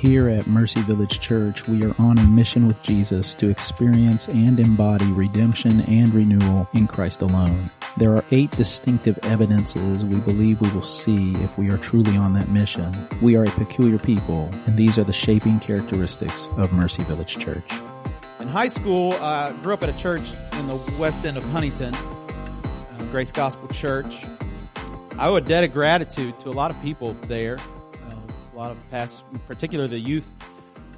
Here at Mercy Village Church, we are on a mission with Jesus to experience and embody redemption and renewal in Christ alone. There are eight distinctive evidences we believe we will see if we are truly on that mission. We are a peculiar people, and these are the shaping characteristics of Mercy Village Church. In high school, I uh, grew up at a church in the west end of Huntington, uh, Grace Gospel Church. I owe a debt of gratitude to a lot of people there lot of pastors, in particular the youth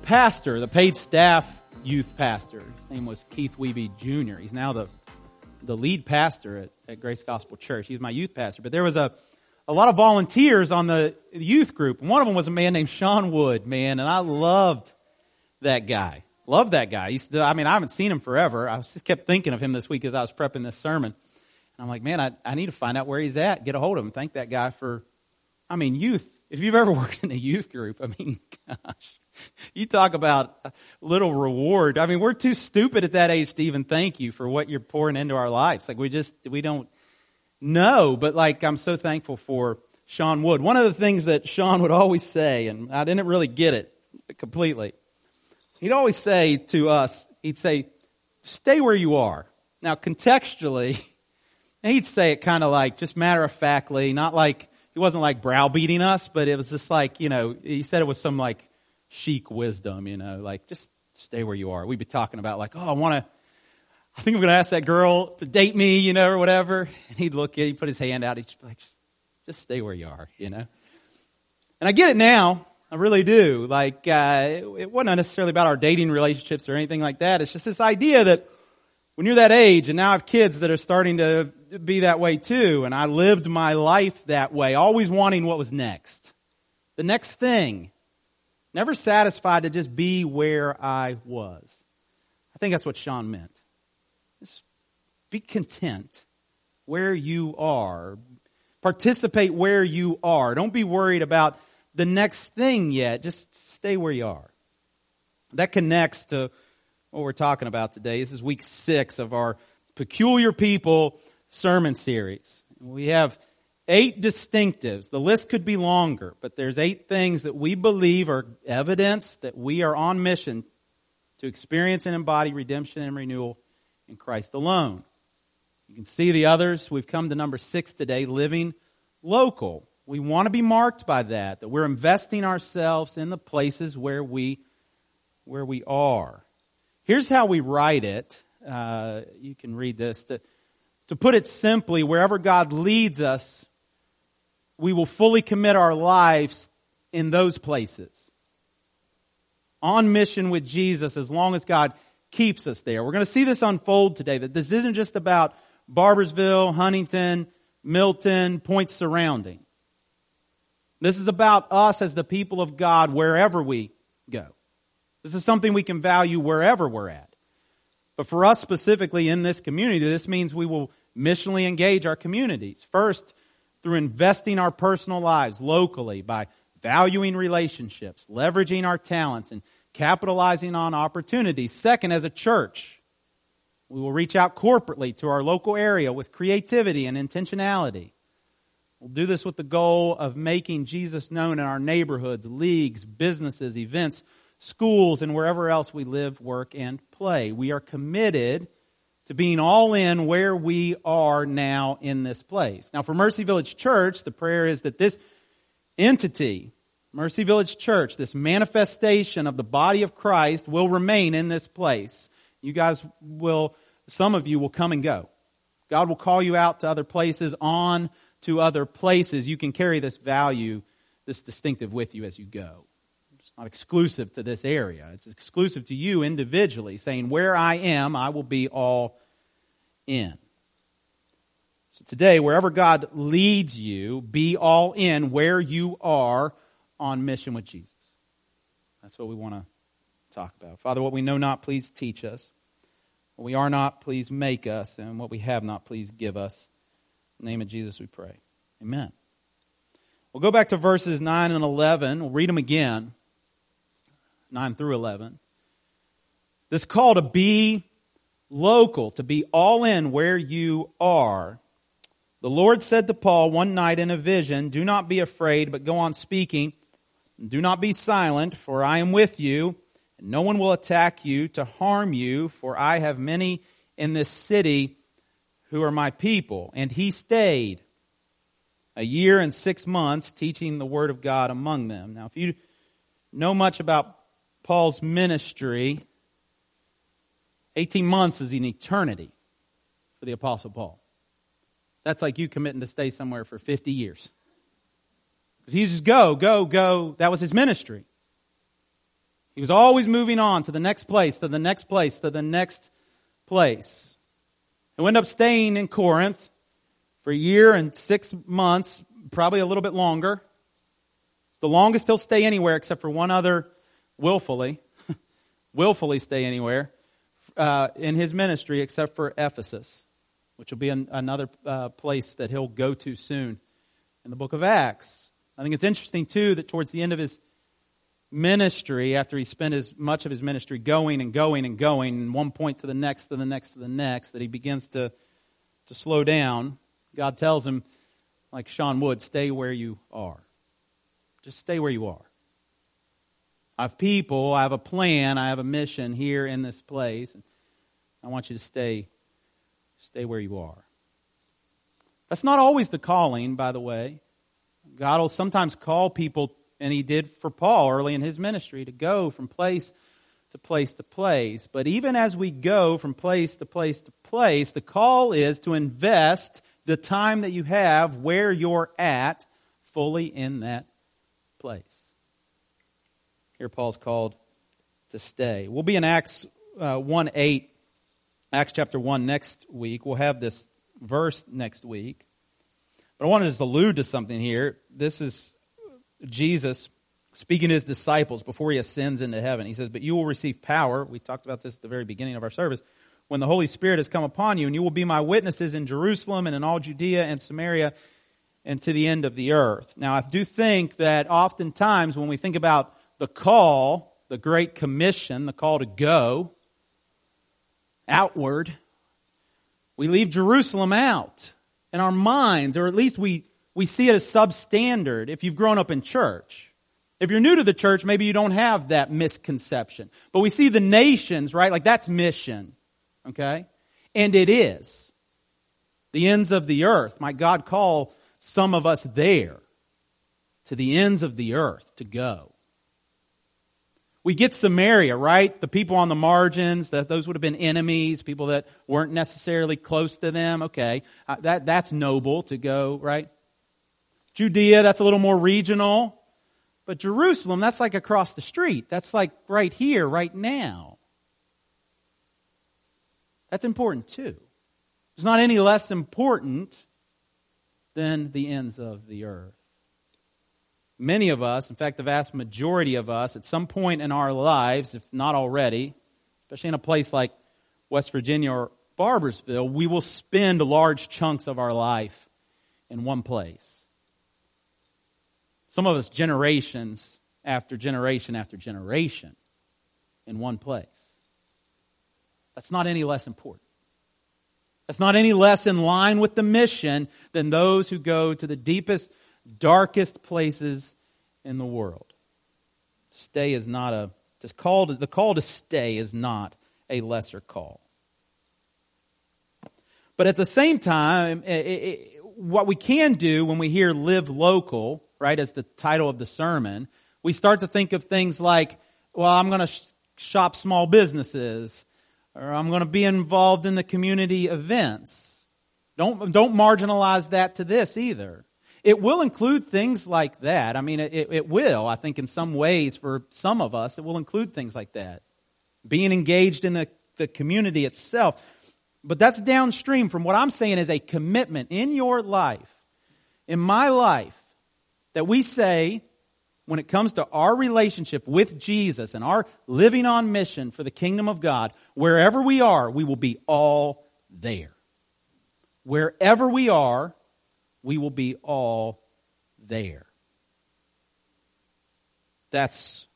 pastor, the paid staff youth pastor. His name was Keith Weeby Jr. He's now the the lead pastor at, at Grace Gospel Church. He's my youth pastor. But there was a a lot of volunteers on the youth group. And one of them was a man named Sean Wood, man, and I loved that guy. Loved that guy. He's, I mean, I haven't seen him forever. I just kept thinking of him this week as I was prepping this sermon. And I'm like, man, I, I need to find out where he's at, get a hold of him. Thank that guy for, I mean, youth if you've ever worked in a youth group, I mean, gosh, you talk about little reward. I mean, we're too stupid at that age to even thank you for what you're pouring into our lives. Like we just, we don't know, but like I'm so thankful for Sean Wood. One of the things that Sean would always say, and I didn't really get it completely. He'd always say to us, he'd say, stay where you are. Now contextually, he'd say it kind of like just matter of factly, not like, he wasn't like browbeating us, but it was just like, you know, he said it was some like chic wisdom, you know, like just stay where you are. We'd be talking about like, oh, I want to, I think I'm going to ask that girl to date me, you know, or whatever. And he'd look at, he'd put his hand out. He'd be like, just, just stay where you are, you know. And I get it now. I really do. Like, uh, it wasn't necessarily about our dating relationships or anything like that. It's just this idea that when you're that age, and now I have kids that are starting to be that way too, and I lived my life that way, always wanting what was next. The next thing. Never satisfied to just be where I was. I think that's what Sean meant. Just be content where you are. Participate where you are. Don't be worried about the next thing yet. Just stay where you are. That connects to what we're talking about today. This is week six of our Peculiar People sermon series. We have eight distinctives. The list could be longer, but there's eight things that we believe are evidence that we are on mission to experience and embody redemption and renewal in Christ alone. You can see the others. We've come to number six today, living local. We want to be marked by that, that we're investing ourselves in the places where we, where we are. Here's how we write it. Uh, you can read this. To, to put it simply, wherever God leads us, we will fully commit our lives in those places. On mission with Jesus as long as God keeps us there. We're going to see this unfold today, that this isn't just about Barboursville, Huntington, Milton, points surrounding. This is about us as the people of God wherever we go. This is something we can value wherever we're at. But for us specifically in this community, this means we will missionally engage our communities. First, through investing our personal lives locally by valuing relationships, leveraging our talents, and capitalizing on opportunities. Second, as a church, we will reach out corporately to our local area with creativity and intentionality. We'll do this with the goal of making Jesus known in our neighborhoods, leagues, businesses, events, schools, and wherever else we live, work, and play. We are committed to being all in where we are now in this place. Now, for Mercy Village Church, the prayer is that this entity, Mercy Village Church, this manifestation of the body of Christ will remain in this place. You guys will, some of you will come and go. God will call you out to other places, on to other places. You can carry this value, this distinctive with you as you go not exclusive to this area. It's exclusive to you individually, saying, Where I am, I will be all in. So today, wherever God leads you, be all in where you are on mission with Jesus. That's what we want to talk about. Father, what we know not, please teach us. What we are not, please make us. And what we have not, please give us. In the name of Jesus we pray. Amen. We'll go back to verses 9 and 11. We'll read them again. 9 through 11. This call to be local, to be all in where you are. The Lord said to Paul one night in a vision, Do not be afraid, but go on speaking Do not be silent, for I am with you, and no one will attack you to harm you, for I have many in this city who are my people. And he stayed a year and six months teaching the word of God among them. Now, if you know much about Paul's ministry, 18 months is an eternity for the Apostle Paul. That's like you committing to stay somewhere for 50 years. Because he just go, go, go. That was his ministry. He was always moving on to the next place, to the next place, to the next place. He ended up staying in Corinth for a year and six months, probably a little bit longer. It's the longest he'll stay anywhere except for one other willfully, willfully stay anywhere uh, in his ministry except for Ephesus, which will be an, another uh, place that he'll go to soon in the book of Acts. I think it's interesting too that towards the end of his ministry, after he spent as much of his ministry going and going and going, and one point to the next, to the next, to the next, that he begins to, to slow down. God tells him, like Sean Wood, stay where you are. Just stay where you are. I have people, I have a plan, I have a mission here in this place. I want you to stay, stay where you are. That's not always the calling, by the way. God will sometimes call people, and He did for Paul early in his ministry, to go from place to place to place. But even as we go from place to place to place, the call is to invest the time that you have where you're at fully in that place. Here, Paul's called to stay. We'll be in Acts uh, 1 8, Acts chapter 1 next week. We'll have this verse next week. But I want to just allude to something here. This is Jesus speaking to his disciples before he ascends into heaven. He says, But you will receive power. We talked about this at the very beginning of our service. When the Holy Spirit has come upon you, and you will be my witnesses in Jerusalem and in all Judea and Samaria and to the end of the earth. Now, I do think that oftentimes when we think about the call, the Great Commission, the call to go outward, we leave Jerusalem out in our minds, or at least we, we see it as substandard if you've grown up in church. If you're new to the church, maybe you don't have that misconception. But we see the nations, right? Like that's mission. Okay? And it is. The ends of the earth. Might God call some of us there to the ends of the earth to go. We get Samaria, right? The people on the margins, that those would have been enemies, people that weren't necessarily close to them. Okay, uh, that that's noble to go, right? Judea, that's a little more regional. But Jerusalem, that's like across the street. That's like right here, right now. That's important too. It's not any less important than the ends of the earth many of us, in fact, the vast majority of us, at some point in our lives, if not already, especially in a place like West Virginia or Barboursville, we will spend large chunks of our life in one place. Some of us generations after generation after generation in one place. That's not any less important. That's not any less in line with the mission than those who go to the deepest darkest places in the world. Stay is not a to call to, the call to stay is not a lesser call. But at the same time, it, it, what we can do when we hear live local, right, as the title of the sermon, we start to think of things like, well, I'm going to sh- shop small businesses, or I'm going to be involved in the community events. Don't, don't marginalize that to this either. It will include things like that. I mean, it, it will. I think in some ways for some of us, it will include things like that. Being engaged in the, the community itself. But that's downstream from what I'm saying is a commitment in your life, in my life, that we say when it comes to our relationship with Jesus and our living on mission for the kingdom of God, wherever we are, we will be all there. Wherever we are, we will be all there. That's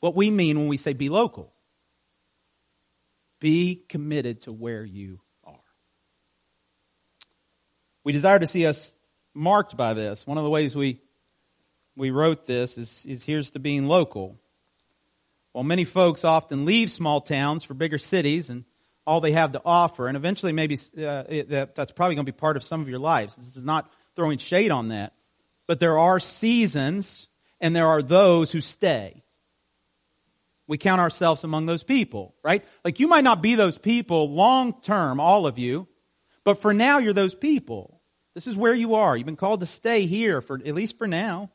what we mean when we say be local. Be committed to where you are. We desire to see us marked by this. One of the ways we we wrote this is, is here's to being local. While many folks often leave small towns for bigger cities and all they have to offer, and eventually maybe uh, it, that, that's probably going to be part of some of your lives. This is not throwing shade on that. But there are seasons and there are those who stay. We count ourselves among those people, right? Like you might not be those people long term, all of you, but for now you're those people. This is where you are. You've been called to stay here for, at least for now.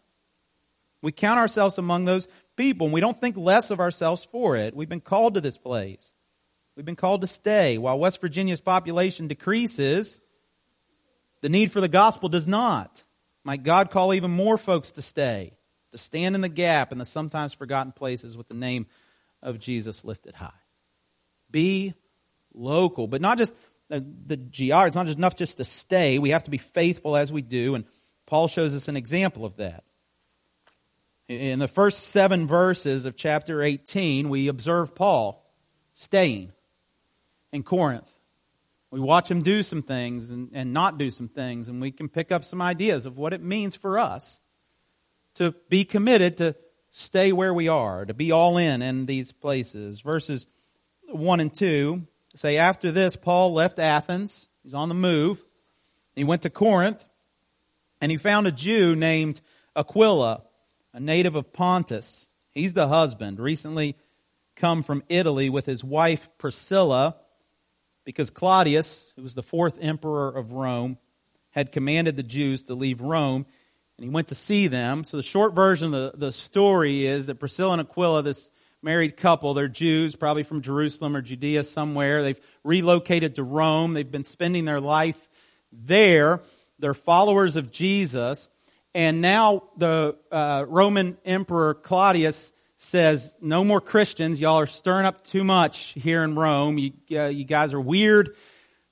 We count ourselves among those people and we don't think less of ourselves for it. We've been called to this place. We've been called to stay. While West Virginia's population decreases, the need for the gospel does not. Might God call even more folks to stay, to stand in the gap in the sometimes forgotten places with the name of Jesus lifted high. Be local, but not just uh, the, the GR. It's not just enough just to stay. We have to be faithful as we do, and Paul shows us an example of that. In the first seven verses of chapter 18, we observe Paul staying in Corinth. We watch him do some things and, and not do some things, and we can pick up some ideas of what it means for us to be committed to stay where we are, to be all in in these places. Verses 1 and 2 say, After this, Paul left Athens. He's on the move. He went to Corinth, and he found a Jew named Aquila, a native of Pontus. He's the husband, recently come from Italy with his wife Priscilla because Claudius, who was the fourth emperor of Rome, had commanded the Jews to leave Rome, and he went to see them. So the short version of the, the story is that Priscilla and Aquila, this married couple, they're Jews, probably from Jerusalem or Judea somewhere. They've relocated to Rome. They've been spending their life there. They're followers of Jesus. And now the uh, Roman Emperor Claudius says, no more Christians. Y'all are stirring up too much here in Rome. You, uh, you guys are weird.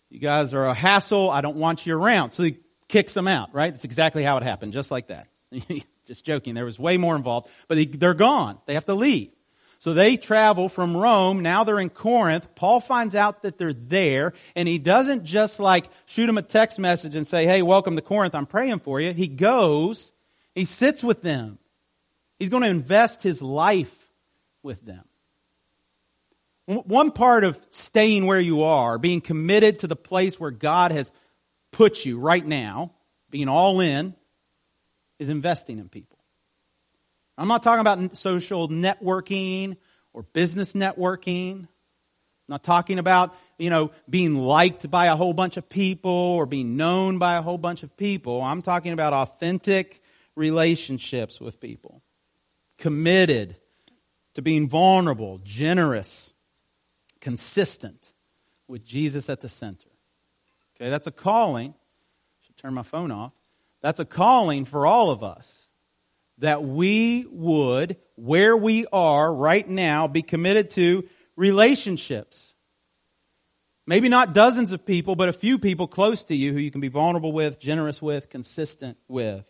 You guys are a hassle. I don't want you around. So he kicks them out, right? That's exactly how it happened, just like that. just joking. There was way more involved, but they, they're gone. They have to leave. So they travel from Rome. Now they're in Corinth. Paul finds out that they're there and he doesn't just like shoot them a text message and say, Hey, welcome to Corinth. I'm praying for you. He goes, he sits with them. He's going to invest his life with them. One part of staying where you are, being committed to the place where God has put you right now, being all in, is investing in people. I'm not talking about social networking or business networking. I'm not talking about, you know, being liked by a whole bunch of people or being known by a whole bunch of people. I'm talking about authentic relationships with people committed to being vulnerable, generous, consistent with Jesus at the center. Okay, that's a calling. I should turn my phone off. That's a calling for all of us that we would, where we are right now, be committed to relationships. Maybe not dozens of people, but a few people close to you who you can be vulnerable with, generous with, consistent with.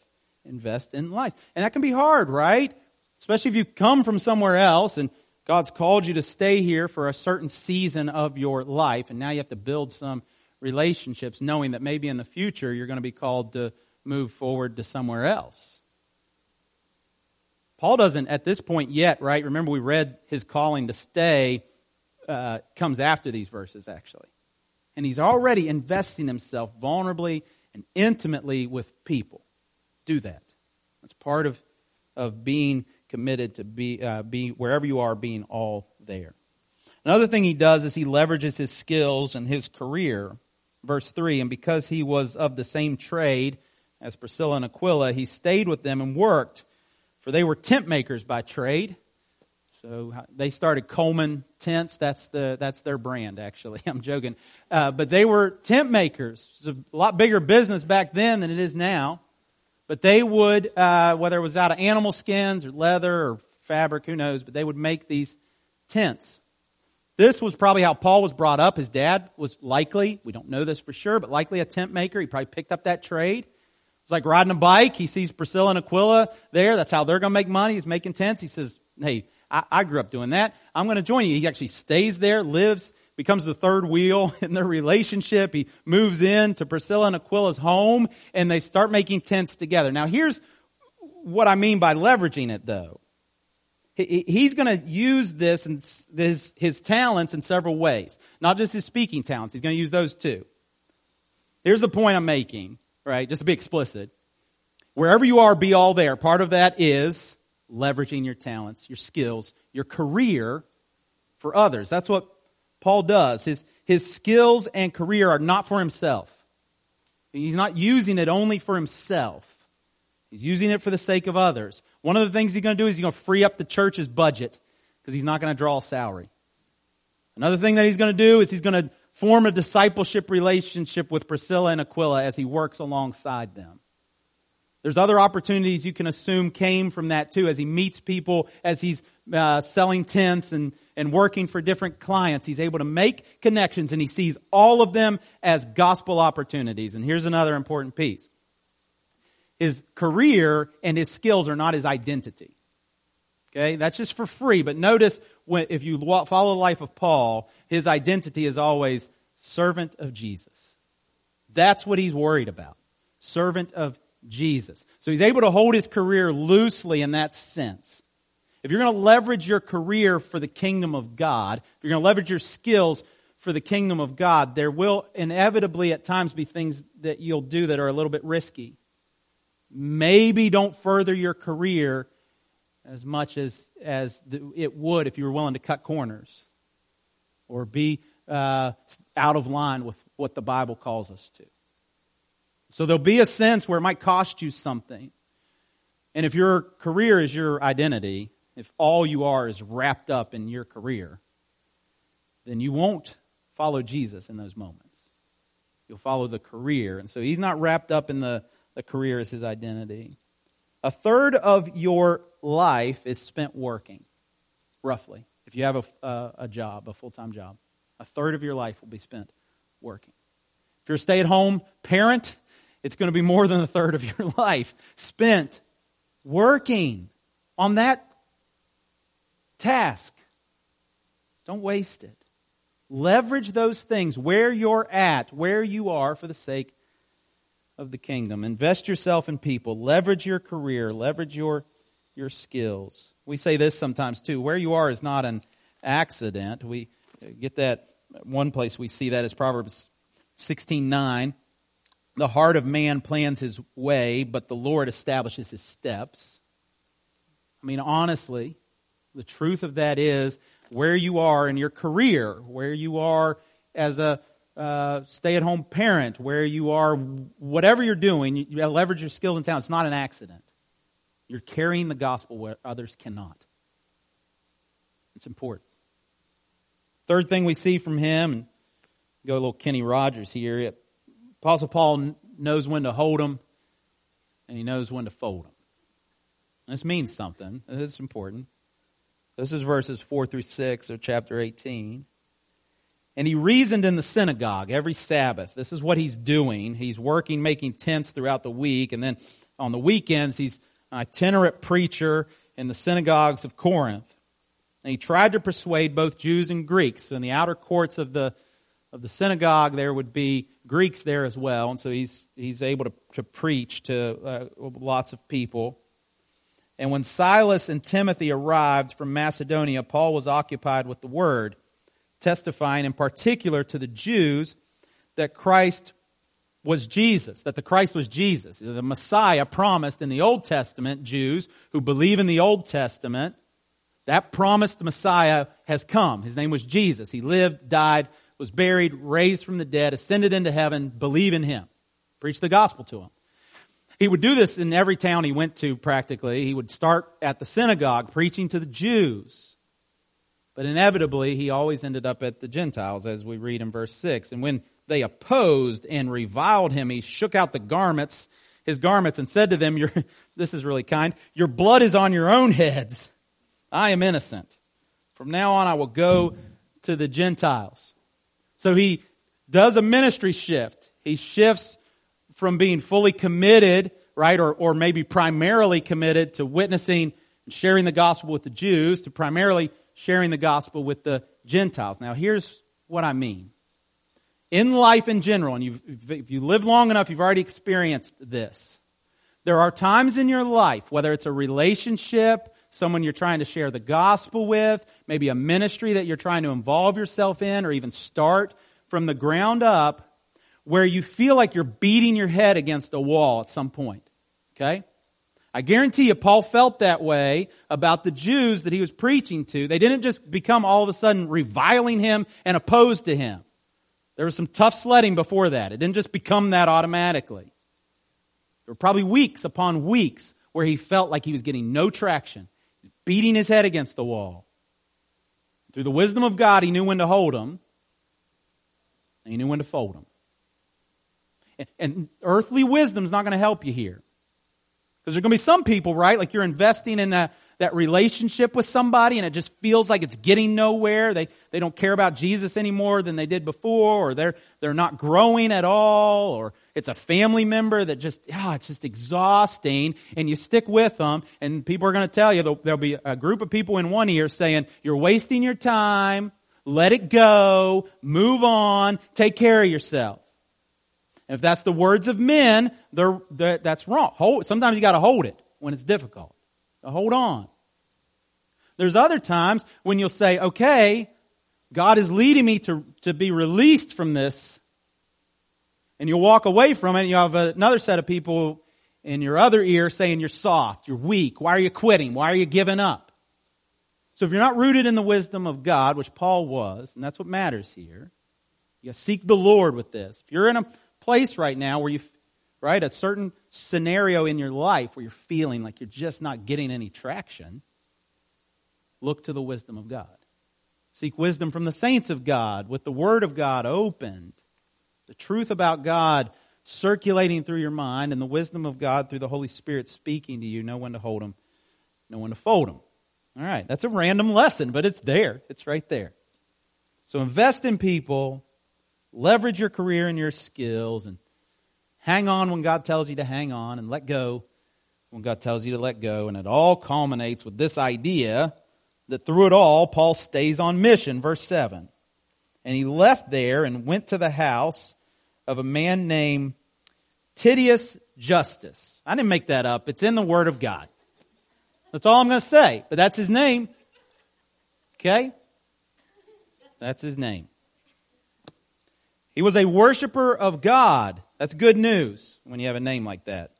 Invest in life. And that can be hard, right? Especially if you come from somewhere else and God's called you to stay here for a certain season of your life, and now you have to build some relationships knowing that maybe in the future you're going to be called to move forward to somewhere else. Paul doesn't, at this point yet, right? Remember, we read his calling to stay uh, comes after these verses, actually. And he's already investing himself vulnerably and intimately with people. Do that. That's part of, of being committed to be, uh, be wherever you are, being all there. Another thing he does is he leverages his skills and his career. Verse 3 And because he was of the same trade as Priscilla and Aquila, he stayed with them and worked, for they were tent makers by trade. So they started Coleman Tents. That's the that's their brand. Actually, I'm joking, uh, but they were tent makers. It's a lot bigger business back then than it is now. But they would, uh, whether it was out of animal skins or leather or fabric, who knows, but they would make these tents. This was probably how Paul was brought up. His dad was likely, we don't know this for sure, but likely a tent maker. He probably picked up that trade. It's like riding a bike. He sees Priscilla and Aquila there. That's how they're going to make money. He's making tents. He says, Hey, I, I grew up doing that. I'm going to join you. He actually stays there, lives becomes the third wheel in their relationship. He moves in to Priscilla and Aquila's home and they start making tents together. Now here's what I mean by leveraging it though. He's going to use this and his, his talents in several ways. Not just his speaking talents. He's going to use those too. Here's the point I'm making, right? Just to be explicit. Wherever you are, be all there. Part of that is leveraging your talents, your skills, your career for others. That's what Paul does. His, his skills and career are not for himself. He's not using it only for himself. He's using it for the sake of others. One of the things he's going to do is he's going to free up the church's budget because he's not going to draw a salary. Another thing that he's going to do is he's going to form a discipleship relationship with Priscilla and Aquila as he works alongside them. There's other opportunities you can assume came from that too, as he meets people, as he's uh, selling tents and, and working for different clients. He's able to make connections and he sees all of them as gospel opportunities. And here's another important piece his career and his skills are not his identity. Okay, that's just for free. But notice when, if you follow the life of Paul, his identity is always servant of Jesus. That's what he's worried about. Servant of Jesus. So he's able to hold his career loosely in that sense. If you're going to leverage your career for the kingdom of God, if you're going to leverage your skills for the kingdom of God, there will inevitably at times be things that you'll do that are a little bit risky maybe don't further your career as much as, as it would if you were willing to cut corners or be uh, out of line with what the Bible calls us to. So there'll be a sense where it might cost you something. And if your career is your identity, if all you are is wrapped up in your career, then you won't follow Jesus in those moments. You'll follow the career. And so he's not wrapped up in the the career as his identity. A third of your life is spent working, roughly. If you have a, uh, a job, a full time job, a third of your life will be spent working. If you're a stay at home parent, it's going to be more than a third of your life spent working on that task. Don't waste it. Leverage those things where you're at, where you are for the sake of the kingdom. Invest yourself in people. Leverage your career. Leverage your, your skills. We say this sometimes too. Where you are is not an accident. We get that one place we see that is Proverbs 16:9. The heart of man plans his way, but the Lord establishes his steps. I mean, honestly, the truth of that is where you are in your career, where you are as a uh, stay at home parent, where you are, whatever you're doing, you, you leverage your skills and talents. It's not an accident. You're carrying the gospel where others cannot. It's important. Third thing we see from him, and go a little Kenny Rogers here. Apostle Paul knows when to hold them, and he knows when to fold them. This means something. This is important. This is verses 4 through 6 of chapter 18. And he reasoned in the synagogue every Sabbath. This is what he's doing. He's working, making tents throughout the week. And then on the weekends, he's an itinerant preacher in the synagogues of Corinth. And he tried to persuade both Jews and Greeks. So in the outer courts of the, of the synagogue, there would be Greeks there as well. And so he's, he's able to, to preach to uh, lots of people. And when Silas and Timothy arrived from Macedonia, Paul was occupied with the word testifying in particular to the Jews that Christ was Jesus, that the Christ was Jesus. The Messiah promised in the Old Testament, Jews who believe in the Old Testament, that promised Messiah has come. His name was Jesus. He lived, died, was buried, raised from the dead, ascended into heaven. Believe in him. Preach the gospel to him. He would do this in every town he went to practically. He would start at the synagogue preaching to the Jews. But inevitably, he always ended up at the Gentiles, as we read in verse 6. And when they opposed and reviled him, he shook out the garments, his garments, and said to them, This is really kind. Your blood is on your own heads. I am innocent. From now on, I will go to the Gentiles. So he does a ministry shift. He shifts from being fully committed, right, or, or maybe primarily committed to witnessing and sharing the gospel with the Jews to primarily sharing the gospel with the Gentiles. Now, here's what I mean. In life in general, and if you live long enough, you've already experienced this. There are times in your life, whether it's a relationship, someone you're trying to share the gospel with, maybe a ministry that you're trying to involve yourself in or even start from the ground up, where you feel like you're beating your head against a wall at some point. Okay? I guarantee you, Paul felt that way about the Jews that he was preaching to. They didn't just become all of a sudden reviling him and opposed to him. There was some tough sledding before that. It didn't just become that automatically. There were probably weeks upon weeks where he felt like he was getting no traction, beating his head against the wall. Through the wisdom of God, he knew when to hold him, and he knew when to fold him. And, and earthly wisdom is not going to help you here. Because there's going to be some people, right? Like you're investing in that, that relationship with somebody and it just feels like it's getting nowhere. They, they don't care about Jesus anymore than they did before or they're, they're not growing at all or it's a family member that just, ah, it's just exhausting and you stick with them and people are going to tell you, there'll, be a group of people in one ear saying, you're wasting your time, let it go, move on, take care of yourself. If that's the words of men, they're, they're, that's wrong. Hold, sometimes you got to hold it when it's difficult. So hold on. There's other times when you'll say, okay, God is leading me to, to be released from this. And you'll walk away from it and you have another set of people in your other ear saying you're soft, you're weak. Why are you quitting? Why are you giving up? So if you're not rooted in the wisdom of God, which Paul was, and that's what matters here, you seek the Lord with this. If you're in a place right now where you, right, a certain scenario in your life where you're feeling like you're just not getting any traction, look to the wisdom of God. Seek wisdom from the saints of God with the Word of God opened, the truth about God circulating through your mind, and the wisdom of God through the Holy Spirit speaking to you. Know when to hold them, know when to fold them. All right, that's a random lesson, but it's there. It's right there. So invest in people leverage your career and your skills and hang on when God tells you to hang on and let go when God tells you to let go. And it all culminates with this idea that through it all, Paul stays on mission. Verse 7. And he left there and went to the house of a man named Titius Justus. I didn't make that up. It's in the Word of God. That's all I'm going to say. But that's his name. Okay? That's his name. He was a worshiper of God. That's good news when you have a name like that.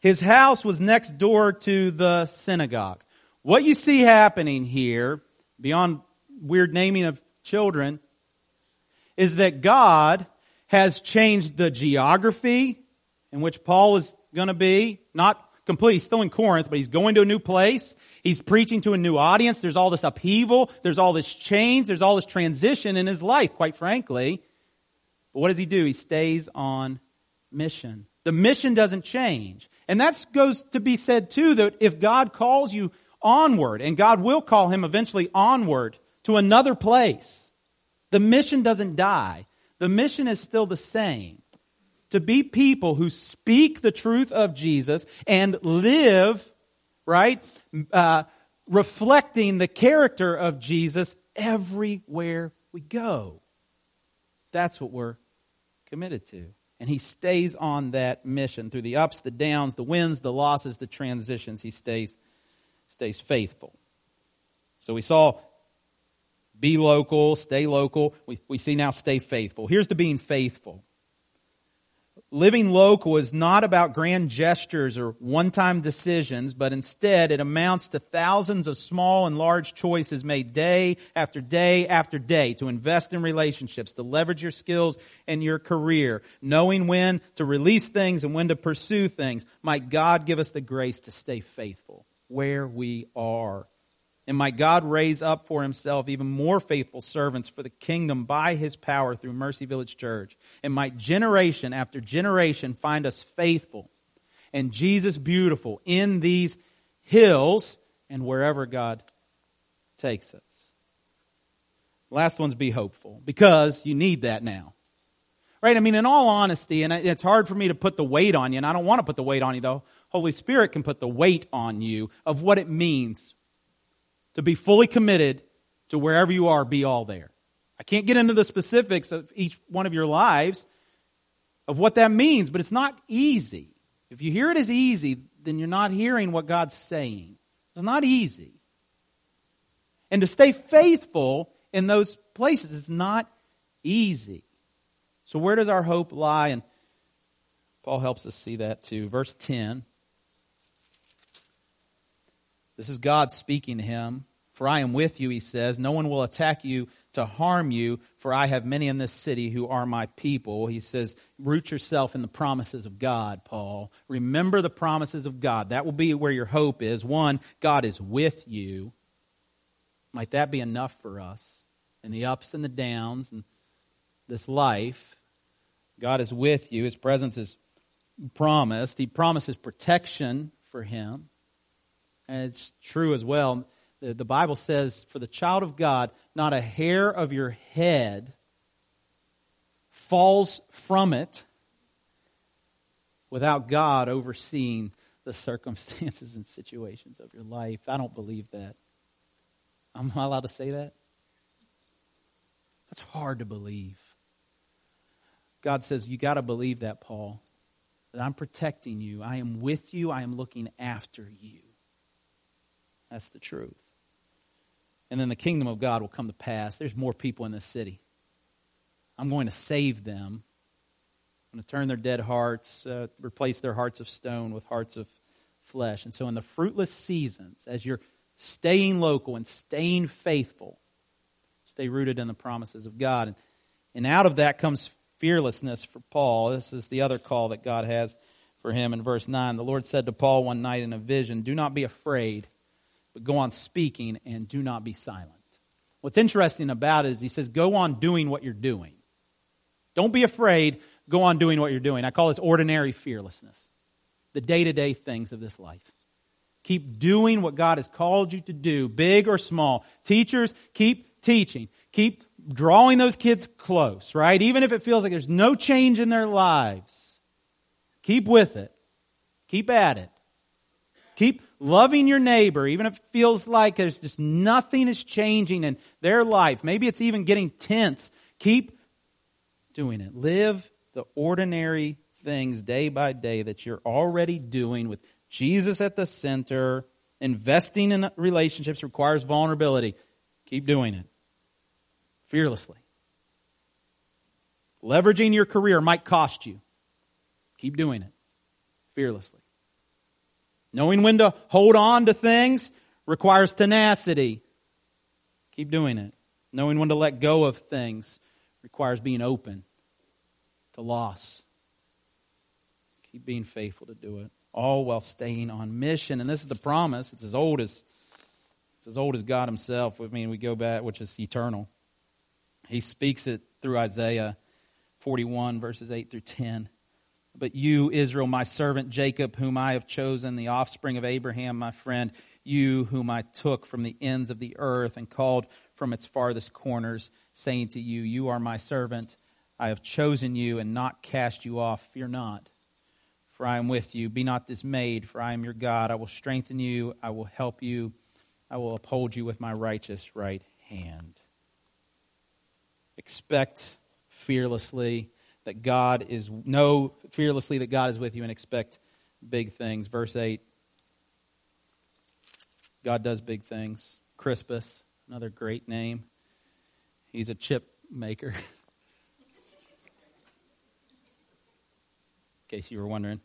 His house was next door to the synagogue. What you see happening here, beyond weird naming of children, is that God has changed the geography in which Paul is going to be. Not complete, he's still in Corinth, but he's going to a new place. He's preaching to a new audience. There's all this upheaval. There's all this change. There's all this transition in his life, quite frankly. But what does he do? He stays on mission. The mission doesn't change. And that goes to be said too that if God calls you onward, and God will call him eventually onward to another place, the mission doesn't die. The mission is still the same. To be people who speak the truth of Jesus and live right? Uh, reflecting the character of Jesus everywhere we go. That's what we're committed to. And he stays on that mission through the ups, the downs, the wins, the losses, the transitions. He stays, stays faithful. So we saw be local, stay local. We, we see now stay faithful. Here's the being faithful. Living local is not about grand gestures or one-time decisions, but instead it amounts to thousands of small and large choices made day after day after day to invest in relationships, to leverage your skills and your career, knowing when to release things and when to pursue things. Might God give us the grace to stay faithful where we are. And might God raise up for himself even more faithful servants for the kingdom by his power through Mercy Village Church. And might generation after generation find us faithful and Jesus beautiful in these hills and wherever God takes us. Last one's be hopeful because you need that now. Right? I mean, in all honesty, and it's hard for me to put the weight on you, and I don't want to put the weight on you though. Holy Spirit can put the weight on you of what it means to be fully committed to wherever you are, be all there. I can't get into the specifics of each one of your lives of what that means, but it's not easy. If you hear it as easy, then you're not hearing what God's saying. It's not easy. And to stay faithful in those places is not easy. So where does our hope lie? And Paul helps us see that too. Verse 10. This is God speaking to him. For I am with you, he says. No one will attack you to harm you, for I have many in this city who are my people. He says, root yourself in the promises of God, Paul. Remember the promises of God. That will be where your hope is. One, God is with you. Might that be enough for us in the ups and the downs and this life? God is with you. His presence is promised. He promises protection for him. And it's true as well. The, the Bible says, for the child of God, not a hair of your head falls from it without God overseeing the circumstances and situations of your life. I don't believe that. I'm I allowed to say that? That's hard to believe. God says, You got to believe that, Paul, that I'm protecting you. I am with you. I am looking after you. That's the truth. And then the kingdom of God will come to pass. There's more people in this city. I'm going to save them. I'm going to turn their dead hearts, uh, replace their hearts of stone with hearts of flesh. And so, in the fruitless seasons, as you're staying local and staying faithful, stay rooted in the promises of God. And, and out of that comes fearlessness for Paul. This is the other call that God has for him in verse 9. The Lord said to Paul one night in a vision, Do not be afraid but go on speaking and do not be silent. What's interesting about it is he says, go on doing what you're doing. Don't be afraid. Go on doing what you're doing. I call this ordinary fearlessness. The day to day things of this life. Keep doing what God has called you to do, big or small. Teachers, keep teaching. Keep drawing those kids close, right? Even if it feels like there's no change in their lives. Keep with it. Keep at it. Keep loving your neighbor, even if it feels like there's just nothing is changing in their life. Maybe it's even getting tense. Keep doing it. Live the ordinary things day by day that you're already doing with Jesus at the center. Investing in relationships requires vulnerability. Keep doing it fearlessly. Leveraging your career might cost you. Keep doing it fearlessly. Knowing when to hold on to things requires tenacity. Keep doing it. Knowing when to let go of things requires being open to loss. Keep being faithful to do it. All while staying on mission. And this is the promise. It's as old as it's as old as God Himself. I mean, we go back, which is eternal. He speaks it through Isaiah 41, verses 8 through 10. But you, Israel, my servant Jacob, whom I have chosen, the offspring of Abraham, my friend, you whom I took from the ends of the earth and called from its farthest corners, saying to you, You are my servant. I have chosen you and not cast you off. Fear not, for I am with you. Be not dismayed, for I am your God. I will strengthen you. I will help you. I will uphold you with my righteous right hand. Expect fearlessly that God is, know fearlessly that God is with you and expect big things. Verse 8 God does big things. Crispus, another great name. He's a chip maker. In case you were wondering.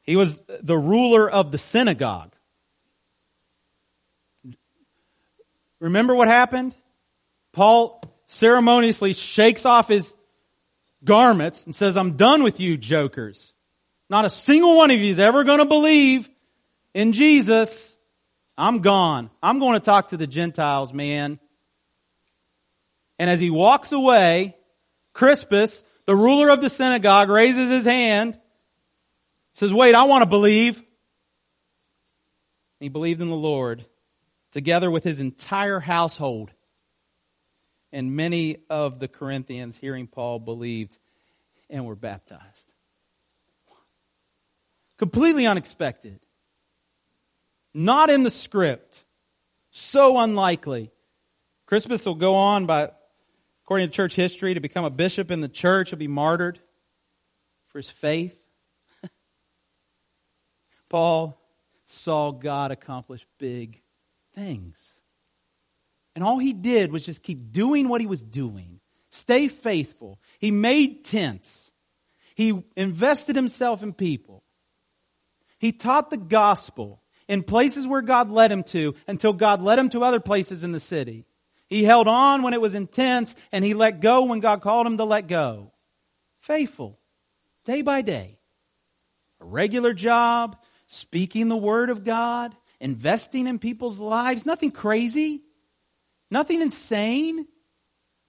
He was the ruler of the synagogue. Remember what happened? Paul ceremoniously shakes off his garments and says, I'm done with you jokers. Not a single one of you is ever going to believe in Jesus. I'm gone. I'm going to talk to the Gentiles, man. And as he walks away, Crispus, the ruler of the synagogue, raises his hand, says, wait, I want to believe. He believed in the Lord together with his entire household. And many of the Corinthians, hearing Paul, believed and were baptized. Completely unexpected. Not in the script. So unlikely. Crispus will go on by, according to church history, to become a bishop in the church. He'll be martyred for his faith. Paul saw God accomplish big things. And all he did was just keep doing what he was doing. Stay faithful. He made tents. He invested himself in people. He taught the gospel in places where God led him to until God led him to other places in the city. He held on when it was intense and he let go when God called him to let go. Faithful, day by day. A regular job, speaking the word of God, investing in people's lives, nothing crazy, nothing insane.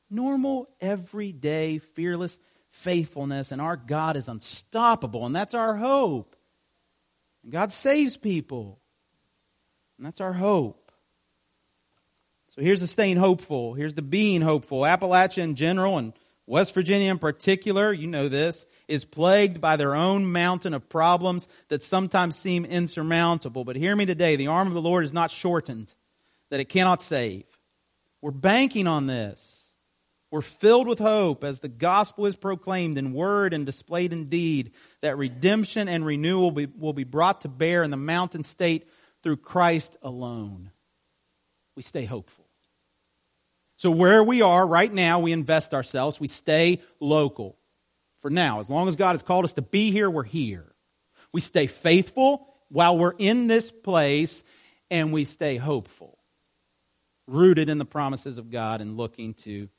Normal, everyday, fearless faithfulness, and our God is unstoppable, and that's our hope. And God saves people, and that's our hope. So here's the staying hopeful. Here's the being hopeful. Appalachia in general and West Virginia in particular, you know this, is plagued by their own mountain of problems that sometimes seem insurmountable. But hear me today, the arm of the Lord is not shortened, that it cannot save. We're banking on this. We're filled with hope as the gospel is proclaimed in word and displayed in deed that redemption and renewal will be, will be brought to bear in the mountain state through Christ alone. We stay hopeful. So where we are right now, we invest ourselves. We stay local. For now, as long as God has called us to be here, we're here. We stay faithful while we're in this place and we stay hopeful. Rooted in the promises of God and looking to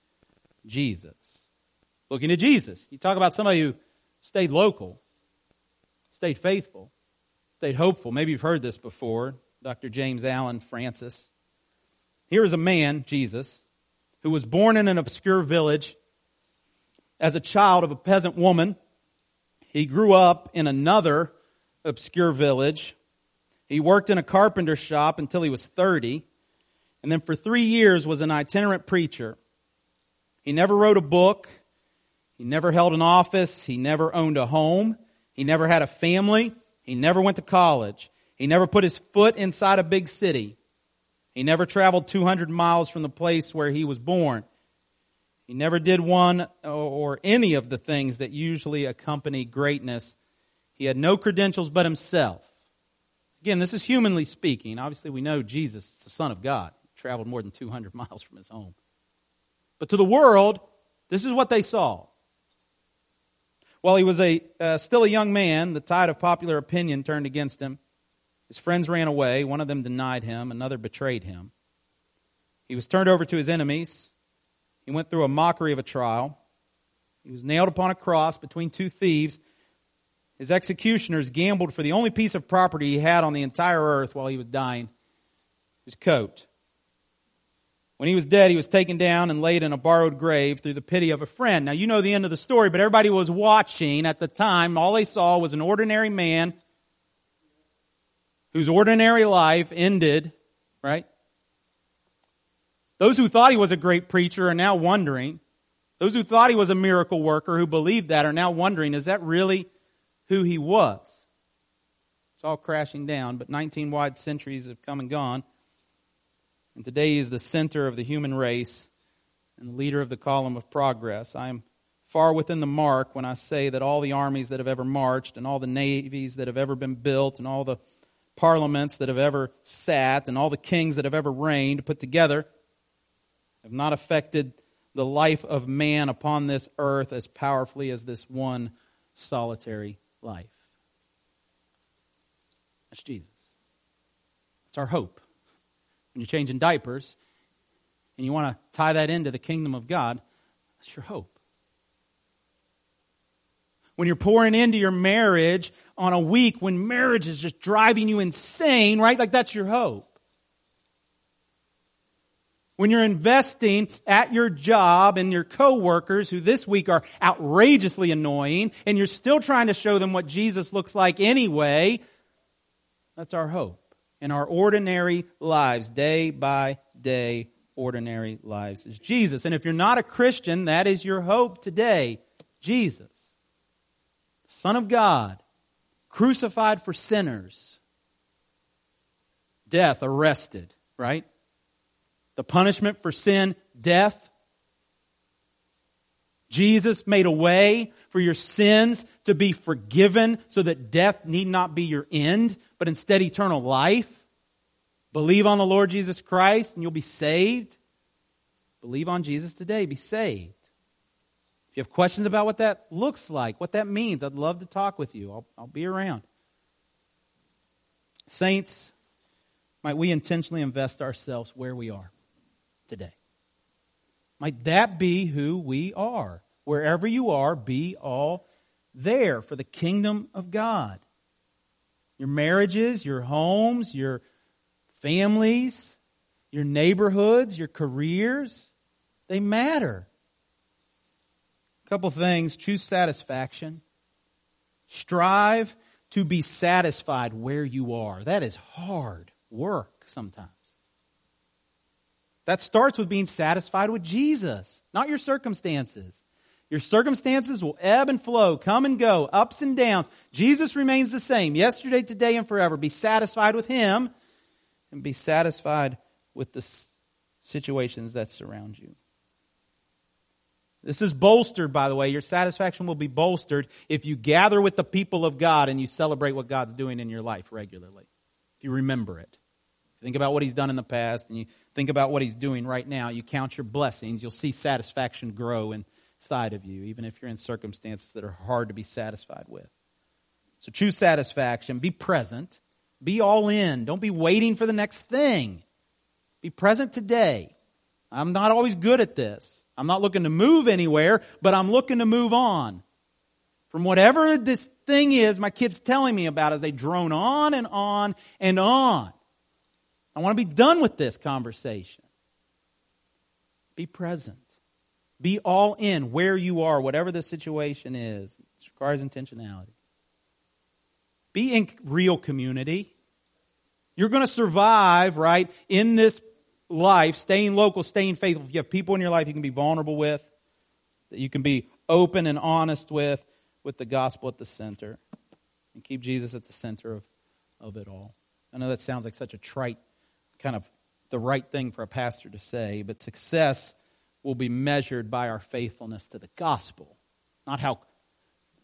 Jesus. Looking to Jesus. You talk about somebody who stayed local, stayed faithful, stayed hopeful. Maybe you've heard this before. Dr. James Allen Francis. Here is a man, Jesus, who was born in an obscure village as a child of a peasant woman. He grew up in another obscure village. He worked in a carpenter shop until he was 30, and then for three years was an itinerant preacher. He never wrote a book. He never held an office. He never owned a home. He never had a family. He never went to college. He never put his foot inside a big city. He never traveled 200 miles from the place where he was born. He never did one or any of the things that usually accompany greatness. He had no credentials but himself. Again, this is humanly speaking. Obviously, we know Jesus, is the Son of God, traveled more than 200 miles from his home. But to the world, this is what they saw. While he was a uh, still a young man, the tide of popular opinion turned against him. His friends ran away. One of them denied him. Another betrayed him. He was turned over to his enemies. He went through a mockery of a trial. He was nailed upon a cross between two thieves. His executioners gambled for the only piece of property he had on the entire earth while he was dying his coat. When he was dead, he was taken down and laid in a borrowed grave through the pity of a friend. Now, you know the end of the story, but everybody was watching at the time. All they saw was an ordinary man whose ordinary life ended, right? Those who thought he was a great preacher are now wondering. Those who thought he was a miracle worker, who believed that, are now wondering, is that really who he was? It's all crashing down, but 19 wide centuries have come and gone. And today he is the center of the human race and leader of the column of progress. I am far within the mark when I say that all the armies that have ever marched and all the navies that have ever been built and all the parliaments that have ever sat and all the kings that have ever reigned put together have not affected the life of man upon this earth as powerfully as this one solitary life. That's Jesus. That's our hope. When you're changing diapers and you want to tie that into the kingdom of God, that's your hope when you're pouring into your marriage on a week when marriage is just driving you insane, right? Like that's your hope. When you're investing at your job and your coworkers who this week are outrageously annoying and you're still trying to show them what Jesus looks like anyway, that's our hope in our ordinary lives, day by day, ordinary lives is Jesus. And if you're not a Christian, that is your hope today, Jesus. Son of God, crucified for sinners, death, arrested, right? The punishment for sin, death. Jesus made a way for your sins to be forgiven so that death need not be your end, but instead eternal life. Believe on the Lord Jesus Christ and you'll be saved. Believe on Jesus today, be saved. If you have questions about what that looks like, what that means, I'd love to talk with you. I'll, I'll be around. Saints, might we intentionally invest ourselves where we are today? Might that be who we are? Wherever you are, be all there for the kingdom of God. Your marriages, your homes, your families, your neighborhoods, your careers, they matter. A couple things. Choose satisfaction. Strive to be satisfied where you are. That is hard work sometimes. That starts with being satisfied with Jesus, not your circumstances. Your circumstances will ebb and flow, come and go, ups and downs. Jesus remains the same yesterday, today, and forever. Be satisfied with Him and be satisfied with the situations that surround you. This is bolstered, by the way. Your satisfaction will be bolstered if you gather with the people of God and you celebrate what God's doing in your life regularly. If you remember it. Think about what He's done in the past and you think about what He's doing right now. You count your blessings. You'll see satisfaction grow inside of you, even if you're in circumstances that are hard to be satisfied with. So choose satisfaction. Be present. Be all in. Don't be waiting for the next thing. Be present today. I'm not always good at this. I'm not looking to move anywhere, but I'm looking to move on. From whatever this thing is my kid's telling me about as they drone on and on and on. I want to be done with this conversation. Be present. Be all in where you are, whatever the situation is. It requires intentionality. Be in real community. You're going to survive, right, in this life, staying local, staying faithful. If you have people in your life you can be vulnerable with, that you can be open and honest with, with the gospel at the center. And keep Jesus at the center of, of it all. I know that sounds like such a trite, kind of the right thing for a pastor to say, but success will be measured by our faithfulness to the gospel, not how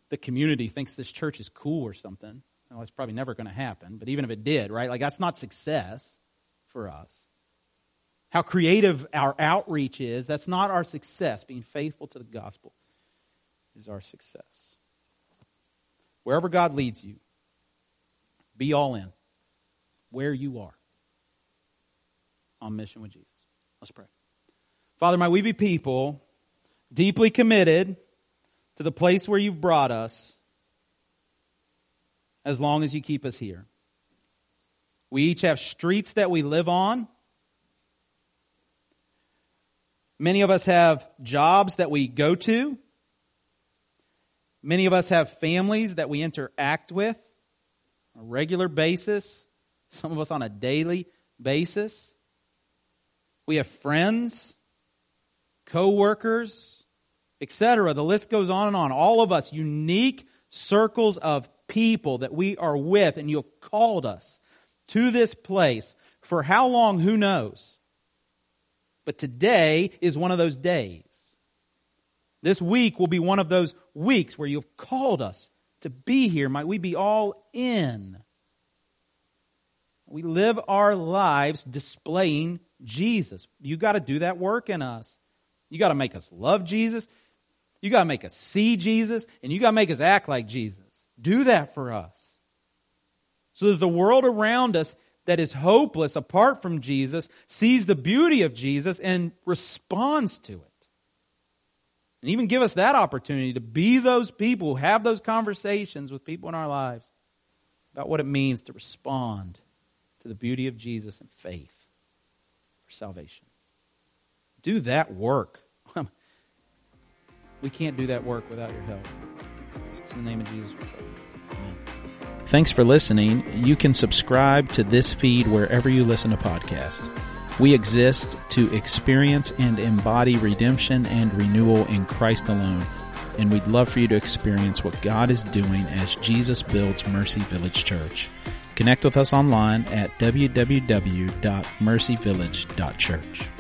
the community thinks this church is cool or something. Well, it's probably never going to happen, but even if it did, right? Like that's not success for us. How creative our outreach is, that's not our success. Being faithful to the gospel is our success. Wherever God leads you, be all in. Where you are on mission with Jesus. Let's pray. Father, might we be people deeply committed to the place where you've brought us as long as you keep us here. We each have streets that we live on. Many of us have jobs that we go to. Many of us have families that we interact with on a regular basis. Some of us on a daily basis. We have friends, co-workers, etc. The list goes on and on. All of us unique circles of people that we are with and you have called us to this place. For how long, who knows? But today is one of those days. This week will be one of those weeks where you've called us to be here. Might we be all in? We live our lives displaying Jesus. You got to do that work in us. You got to make us love Jesus. You got to make us see Jesus and you got to make us act like Jesus. Do that for us. So that the world around us that is hopeless apart from Jesus sees the beauty of Jesus and responds to it. And even give us that opportunity to be those people have those conversations with people in our lives about what it means to respond to the beauty of Jesus and faith for salvation. Do that work. we can't do that work without your help. It's in the name of Jesus. Thanks for listening. You can subscribe to this feed wherever you listen to podcasts. We exist to experience and embody redemption and renewal in Christ alone. And we'd love for you to experience what God is doing as Jesus builds Mercy Village Church. Connect with us online at www.mercyvillage.church.